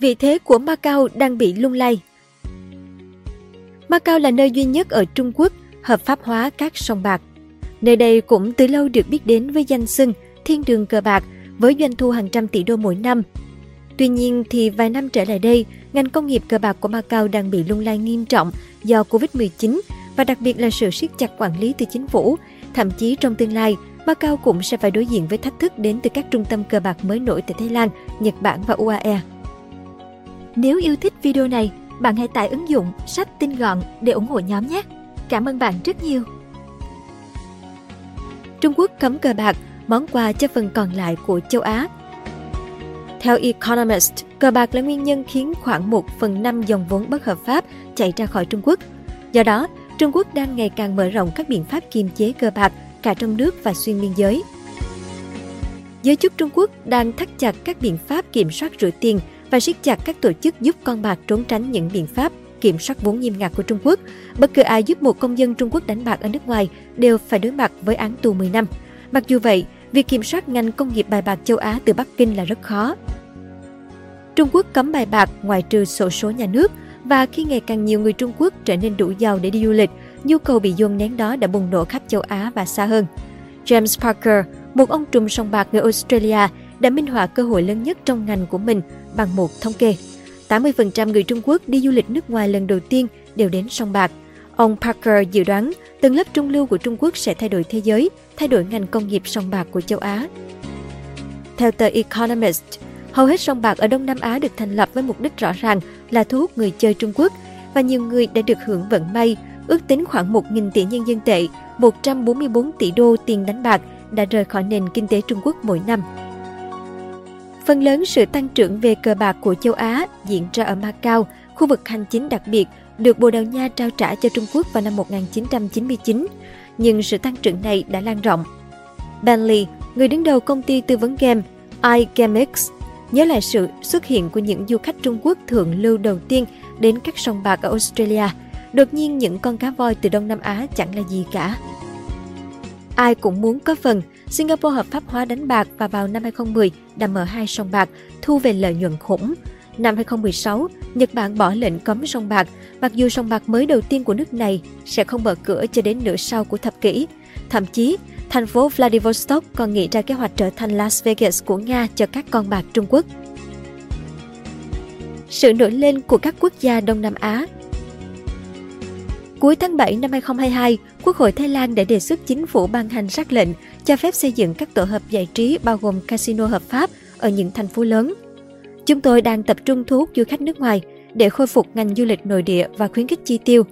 vị thế của Macau đang bị lung lay. Macau là nơi duy nhất ở Trung Quốc hợp pháp hóa các sông bạc. Nơi đây cũng từ lâu được biết đến với danh xưng thiên đường cờ bạc với doanh thu hàng trăm tỷ đô mỗi năm. Tuy nhiên thì vài năm trở lại đây, ngành công nghiệp cờ bạc của Macau đang bị lung lay nghiêm trọng do Covid-19 và đặc biệt là sự siết chặt quản lý từ chính phủ. Thậm chí trong tương lai, Macau cũng sẽ phải đối diện với thách thức đến từ các trung tâm cờ bạc mới nổi tại Thái Lan, Nhật Bản và UAE. Nếu yêu thích video này, bạn hãy tải ứng dụng sách tin gọn để ủng hộ nhóm nhé. Cảm ơn bạn rất nhiều. Trung Quốc cấm cờ bạc, món quà cho phần còn lại của châu Á. Theo Economist, cờ bạc là nguyên nhân khiến khoảng 1 phần 5 dòng vốn bất hợp pháp chạy ra khỏi Trung Quốc. Do đó, Trung Quốc đang ngày càng mở rộng các biện pháp kiềm chế cờ bạc cả trong nước và xuyên biên giới. Giới chức Trung Quốc đang thắt chặt các biện pháp kiểm soát rửa tiền và siết chặt các tổ chức giúp con bạc trốn tránh những biện pháp kiểm soát vốn nghiêm ngặt của Trung Quốc. Bất cứ ai giúp một công dân Trung Quốc đánh bạc ở nước ngoài đều phải đối mặt với án tù 10 năm. Mặc dù vậy, việc kiểm soát ngành công nghiệp bài bạc châu Á từ Bắc Kinh là rất khó. Trung Quốc cấm bài bạc ngoài trừ sổ số nhà nước và khi ngày càng nhiều người Trung Quốc trở nên đủ giàu để đi du lịch, nhu cầu bị dồn nén đó đã bùng nổ khắp châu Á và xa hơn. James Parker, một ông trùm sòng bạc người Australia, đã minh họa cơ hội lớn nhất trong ngành của mình bằng một thống kê. 80% người Trung Quốc đi du lịch nước ngoài lần đầu tiên đều đến sông bạc. Ông Parker dự đoán tầng lớp trung lưu của Trung Quốc sẽ thay đổi thế giới, thay đổi ngành công nghiệp sông bạc của châu Á. Theo tờ Economist, hầu hết sông bạc ở Đông Nam Á được thành lập với mục đích rõ ràng là thu hút người chơi Trung Quốc và nhiều người đã được hưởng vận may, ước tính khoảng 1.000 tỷ nhân dân tệ, 144 tỷ đô tiền đánh bạc đã rời khỏi nền kinh tế Trung Quốc mỗi năm. Phần lớn sự tăng trưởng về cờ bạc của châu Á diễn ra ở Macau, khu vực hành chính đặc biệt được Bồ Đào Nha trao trả cho Trung Quốc vào năm 1999, nhưng sự tăng trưởng này đã lan rộng. Bentley, người đứng đầu công ty tư vấn game iGameX, nhớ lại sự xuất hiện của những du khách Trung Quốc thượng lưu đầu tiên đến các sông bạc ở Australia. Đột nhiên những con cá voi từ Đông Nam Á chẳng là gì cả. Ai cũng muốn có phần, Singapore hợp pháp hóa đánh bạc và vào năm 2010 đã mở hai sông bạc, thu về lợi nhuận khủng. Năm 2016, Nhật Bản bỏ lệnh cấm sông bạc, mặc dù sông bạc mới đầu tiên của nước này sẽ không mở cửa cho đến nửa sau của thập kỷ. Thậm chí, thành phố Vladivostok còn nghĩ ra kế hoạch trở thành Las Vegas của Nga cho các con bạc Trung Quốc. Sự nổi lên của các quốc gia Đông Nam Á Cuối tháng 7 năm 2022, Quốc hội Thái Lan đã đề xuất chính phủ ban hành sắc lệnh cho phép xây dựng các tổ hợp giải trí bao gồm casino hợp pháp ở những thành phố lớn. Chúng tôi đang tập trung thu hút du khách nước ngoài để khôi phục ngành du lịch nội địa và khuyến khích chi tiêu.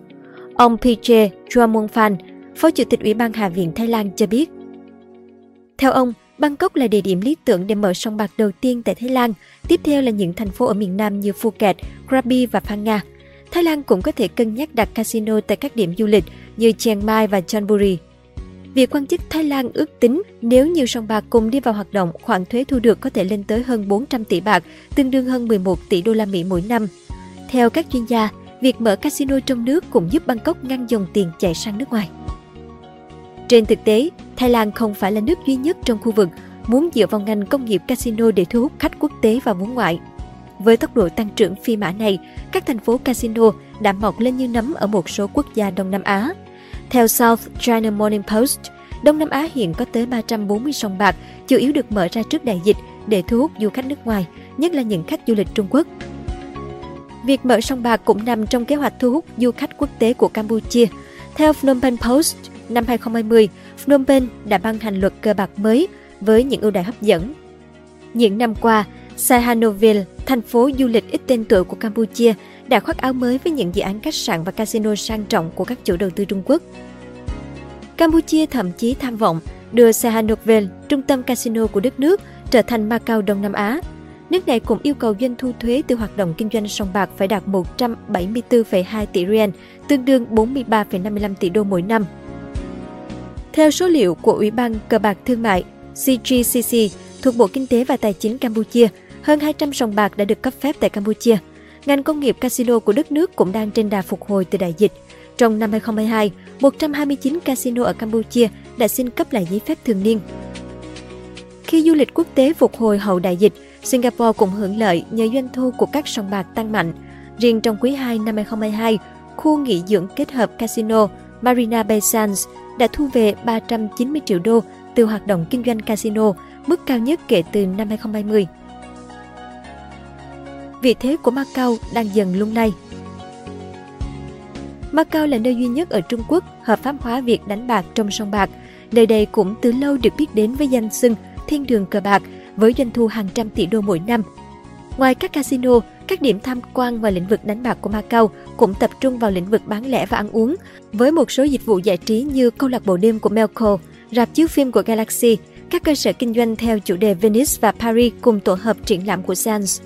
Ông PJ Chuamongphan, Phó Chủ tịch Ủy ban Hạ viện Thái Lan cho biết. Theo ông, Bangkok là địa điểm lý tưởng để mở sông bạc đầu tiên tại Thái Lan, tiếp theo là những thành phố ở miền Nam như Phuket, Krabi và Phang Nga. Thái Lan cũng có thể cân nhắc đặt casino tại các điểm du lịch như Chiang Mai và Chonburi. Việc quan chức Thái Lan ước tính nếu nhiều sòng bạc cùng đi vào hoạt động, khoản thuế thu được có thể lên tới hơn 400 tỷ bạc, tương đương hơn 11 tỷ đô la Mỹ mỗi năm. Theo các chuyên gia, việc mở casino trong nước cũng giúp Bangkok ngăn dòng tiền chạy sang nước ngoài. Trên thực tế, Thái Lan không phải là nước duy nhất trong khu vực muốn dựa vào ngành công nghiệp casino để thu hút khách quốc tế và vốn ngoại. Với tốc độ tăng trưởng phi mã này, các thành phố casino đã mọc lên như nấm ở một số quốc gia Đông Nam Á. Theo South China Morning Post, Đông Nam Á hiện có tới 340 sòng bạc, chủ yếu được mở ra trước đại dịch để thu hút du khách nước ngoài, nhất là những khách du lịch Trung Quốc. Việc mở sòng bạc cũng nằm trong kế hoạch thu hút du khách quốc tế của Campuchia. Theo Phnom Penh Post, năm 2020, Phnom Penh đã ban hành luật cờ bạc mới với những ưu đại hấp dẫn. Những năm qua, Sihanoukville, thành phố du lịch ít tên tuổi của Campuchia, đã khoác áo mới với những dự án khách sạn và casino sang trọng của các chủ đầu tư Trung Quốc. Campuchia thậm chí tham vọng đưa Sihanoukville, trung tâm casino của đất nước, trở thành Macau Đông Nam Á. Nước này cũng yêu cầu doanh thu thuế từ hoạt động kinh doanh sòng bạc phải đạt 174,2 tỷ riel, tương đương 43,55 tỷ đô mỗi năm. Theo số liệu của Ủy ban Cờ bạc Thương mại CGCC thuộc Bộ Kinh tế và Tài chính Campuchia, hơn 200 sòng bạc đã được cấp phép tại Campuchia. Ngành công nghiệp casino của đất nước cũng đang trên đà phục hồi từ đại dịch. Trong năm 2022, 129 casino ở Campuchia đã xin cấp lại giấy phép thường niên. Khi du lịch quốc tế phục hồi hậu đại dịch, Singapore cũng hưởng lợi nhờ doanh thu của các sòng bạc tăng mạnh. Riêng trong quý 2 năm 2022, khu nghỉ dưỡng kết hợp casino Marina Bay Sands đã thu về 390 triệu đô từ hoạt động kinh doanh casino, mức cao nhất kể từ năm 2020. Vị thế của Macau đang dần lung lay. Macau là nơi duy nhất ở Trung Quốc hợp pháp hóa việc đánh bạc trong sông bạc. Nơi đây cũng từ lâu được biết đến với danh xưng thiên đường cờ bạc với doanh thu hàng trăm tỷ đô mỗi năm. Ngoài các casino, các điểm tham quan ngoài lĩnh vực đánh bạc của Macau cũng tập trung vào lĩnh vực bán lẻ và ăn uống, với một số dịch vụ giải trí như câu lạc bộ đêm của Melco, rạp chiếu phim của Galaxy, các cơ sở kinh doanh theo chủ đề Venice và Paris cùng tổ hợp triển lãm của Sands.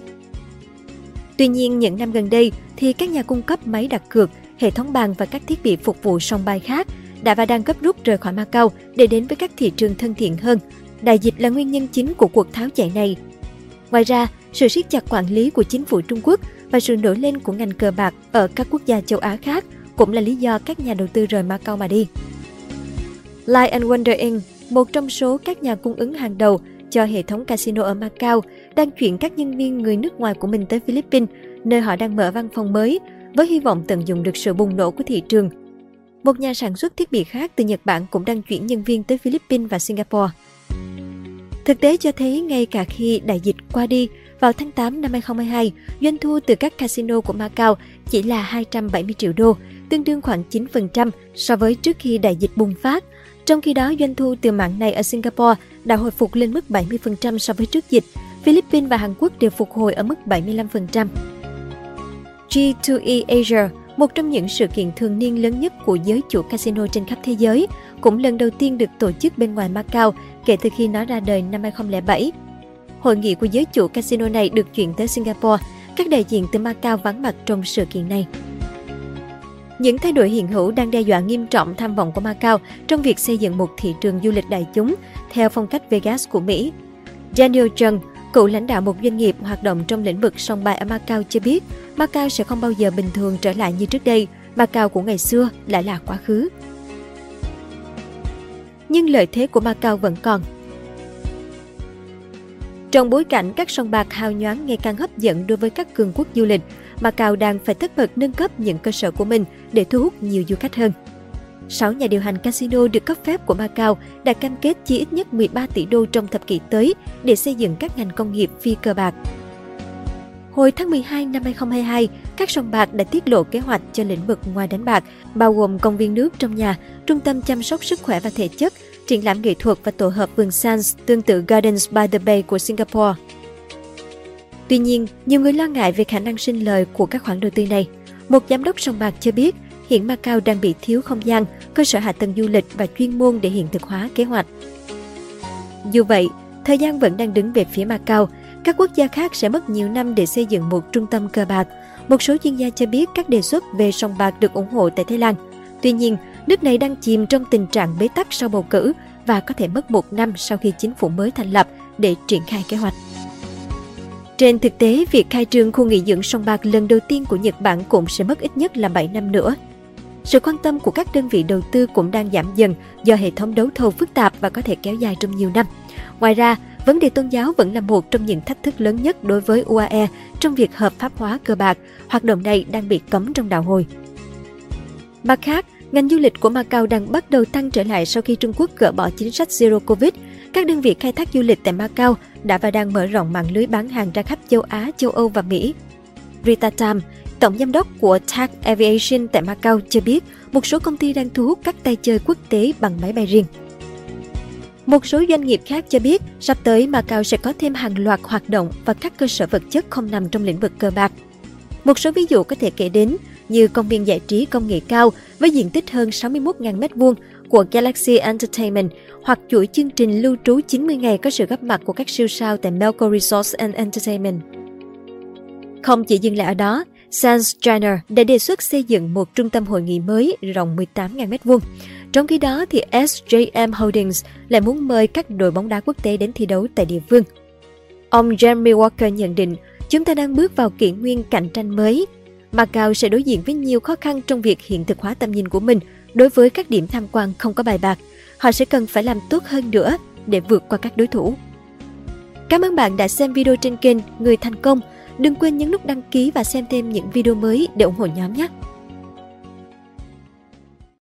Tuy nhiên, những năm gần đây thì các nhà cung cấp máy đặt cược, hệ thống bàn và các thiết bị phục vụ sòng bài khác đã và đang gấp rút rời khỏi Macau để đến với các thị trường thân thiện hơn. Đại dịch là nguyên nhân chính của cuộc tháo chạy này. Ngoài ra, sự siết chặt quản lý của chính phủ Trung Quốc và sự nổi lên của ngành cờ bạc ở các quốc gia châu Á khác cũng là lý do các nhà đầu tư rời Macau mà đi. Light and Wonder Inc., một trong số các nhà cung ứng hàng đầu cho hệ thống casino ở Macau, đang chuyển các nhân viên người nước ngoài của mình tới Philippines, nơi họ đang mở văn phòng mới, với hy vọng tận dụng được sự bùng nổ của thị trường. Một nhà sản xuất thiết bị khác từ Nhật Bản cũng đang chuyển nhân viên tới Philippines và Singapore. Thực tế cho thấy ngay cả khi đại dịch qua đi, vào tháng 8 năm 2022, doanh thu từ các casino của Macau chỉ là 270 triệu đô, tương đương khoảng 9% so với trước khi đại dịch bùng phát. Trong khi đó, doanh thu từ mạng này ở Singapore đã hồi phục lên mức 70% so với trước dịch. Philippines và Hàn Quốc đều phục hồi ở mức 75%. G2E Asia, một trong những sự kiện thường niên lớn nhất của giới chủ casino trên khắp thế giới, cũng lần đầu tiên được tổ chức bên ngoài Macau kể từ khi nó ra đời năm 2007. Hội nghị của giới chủ casino này được chuyển tới Singapore, các đại diện từ Macau vắng mặt trong sự kiện này. Những thay đổi hiện hữu đang đe dọa nghiêm trọng tham vọng của Macau trong việc xây dựng một thị trường du lịch đại chúng theo phong cách Vegas của Mỹ. Daniel Chung, cựu lãnh đạo một doanh nghiệp hoạt động trong lĩnh vực song bài ở Macau cho biết, Macau sẽ không bao giờ bình thường trở lại như trước đây, Macau của ngày xưa lại là quá khứ. Nhưng lợi thế của Macau vẫn còn. Trong bối cảnh các sông bạc hào nhoáng ngày càng hấp dẫn đối với các cường quốc du lịch, Macau đang phải tất bật nâng cấp những cơ sở của mình để thu hút nhiều du khách hơn. 6 nhà điều hành casino được cấp phép của Macau đã cam kết chi ít nhất 13 tỷ đô trong thập kỷ tới để xây dựng các ngành công nghiệp phi cờ bạc. Hồi tháng 12 năm 2022, các sòng bạc đã tiết lộ kế hoạch cho lĩnh vực ngoài đánh bạc, bao gồm công viên nước trong nhà, trung tâm chăm sóc sức khỏe và thể chất, triển lãm nghệ thuật và tổ hợp vườn Sands tương tự Gardens by the Bay của Singapore. Tuy nhiên, nhiều người lo ngại về khả năng sinh lời của các khoản đầu tư này. Một giám đốc sòng bạc cho biết, hiện Macau đang bị thiếu không gian, cơ sở hạ tầng du lịch và chuyên môn để hiện thực hóa kế hoạch. Dù vậy, thời gian vẫn đang đứng về phía Macau. Các quốc gia khác sẽ mất nhiều năm để xây dựng một trung tâm cờ bạc. Một số chuyên gia cho biết các đề xuất về sòng bạc được ủng hộ tại Thái Lan. Tuy nhiên, nước này đang chìm trong tình trạng bế tắc sau bầu cử và có thể mất một năm sau khi chính phủ mới thành lập để triển khai kế hoạch. Trên thực tế, việc khai trương khu nghỉ dưỡng sông bạc lần đầu tiên của Nhật Bản cũng sẽ mất ít nhất là 7 năm nữa. Sự quan tâm của các đơn vị đầu tư cũng đang giảm dần do hệ thống đấu thầu phức tạp và có thể kéo dài trong nhiều năm. Ngoài ra, vấn đề tôn giáo vẫn là một trong những thách thức lớn nhất đối với UAE trong việc hợp pháp hóa cờ bạc. Hoạt động này đang bị cấm trong đạo hồi. Mặt khác, ngành du lịch của Macau đang bắt đầu tăng trở lại sau khi Trung Quốc gỡ bỏ chính sách Zero Covid. Các đơn vị khai thác du lịch tại Macau đã và đang mở rộng mạng lưới bán hàng ra khắp châu Á, châu Âu và Mỹ. Rita Tam, tổng giám đốc của TAG Aviation tại Macau cho biết một số công ty đang thu hút các tay chơi quốc tế bằng máy bay riêng. Một số doanh nghiệp khác cho biết sắp tới Macau sẽ có thêm hàng loạt hoạt động và các cơ sở vật chất không nằm trong lĩnh vực cờ bạc. Một số ví dụ có thể kể đến như công viên giải trí công nghệ cao với diện tích hơn 61.000 m2 của Galaxy Entertainment hoặc chuỗi chương trình lưu trú 90 ngày có sự góp mặt của các siêu sao tại Melco Resorts and Entertainment. Không chỉ dừng lại ở đó, Sands China đã đề xuất xây dựng một trung tâm hội nghị mới rộng 18.000 m2. Trong khi đó, thì SJM Holdings lại muốn mời các đội bóng đá quốc tế đến thi đấu tại địa phương. Ông Jeremy Walker nhận định, chúng ta đang bước vào kỷ nguyên cạnh tranh mới. Macau sẽ đối diện với nhiều khó khăn trong việc hiện thực hóa tầm nhìn của mình đối với các điểm tham quan không có bài bạc. Họ sẽ cần phải làm tốt hơn nữa để vượt qua các đối thủ. Cảm ơn bạn đã xem video trên kênh Người Thành Công. Đừng quên nhấn nút đăng ký và xem thêm những video mới để ủng hộ nhóm nhé.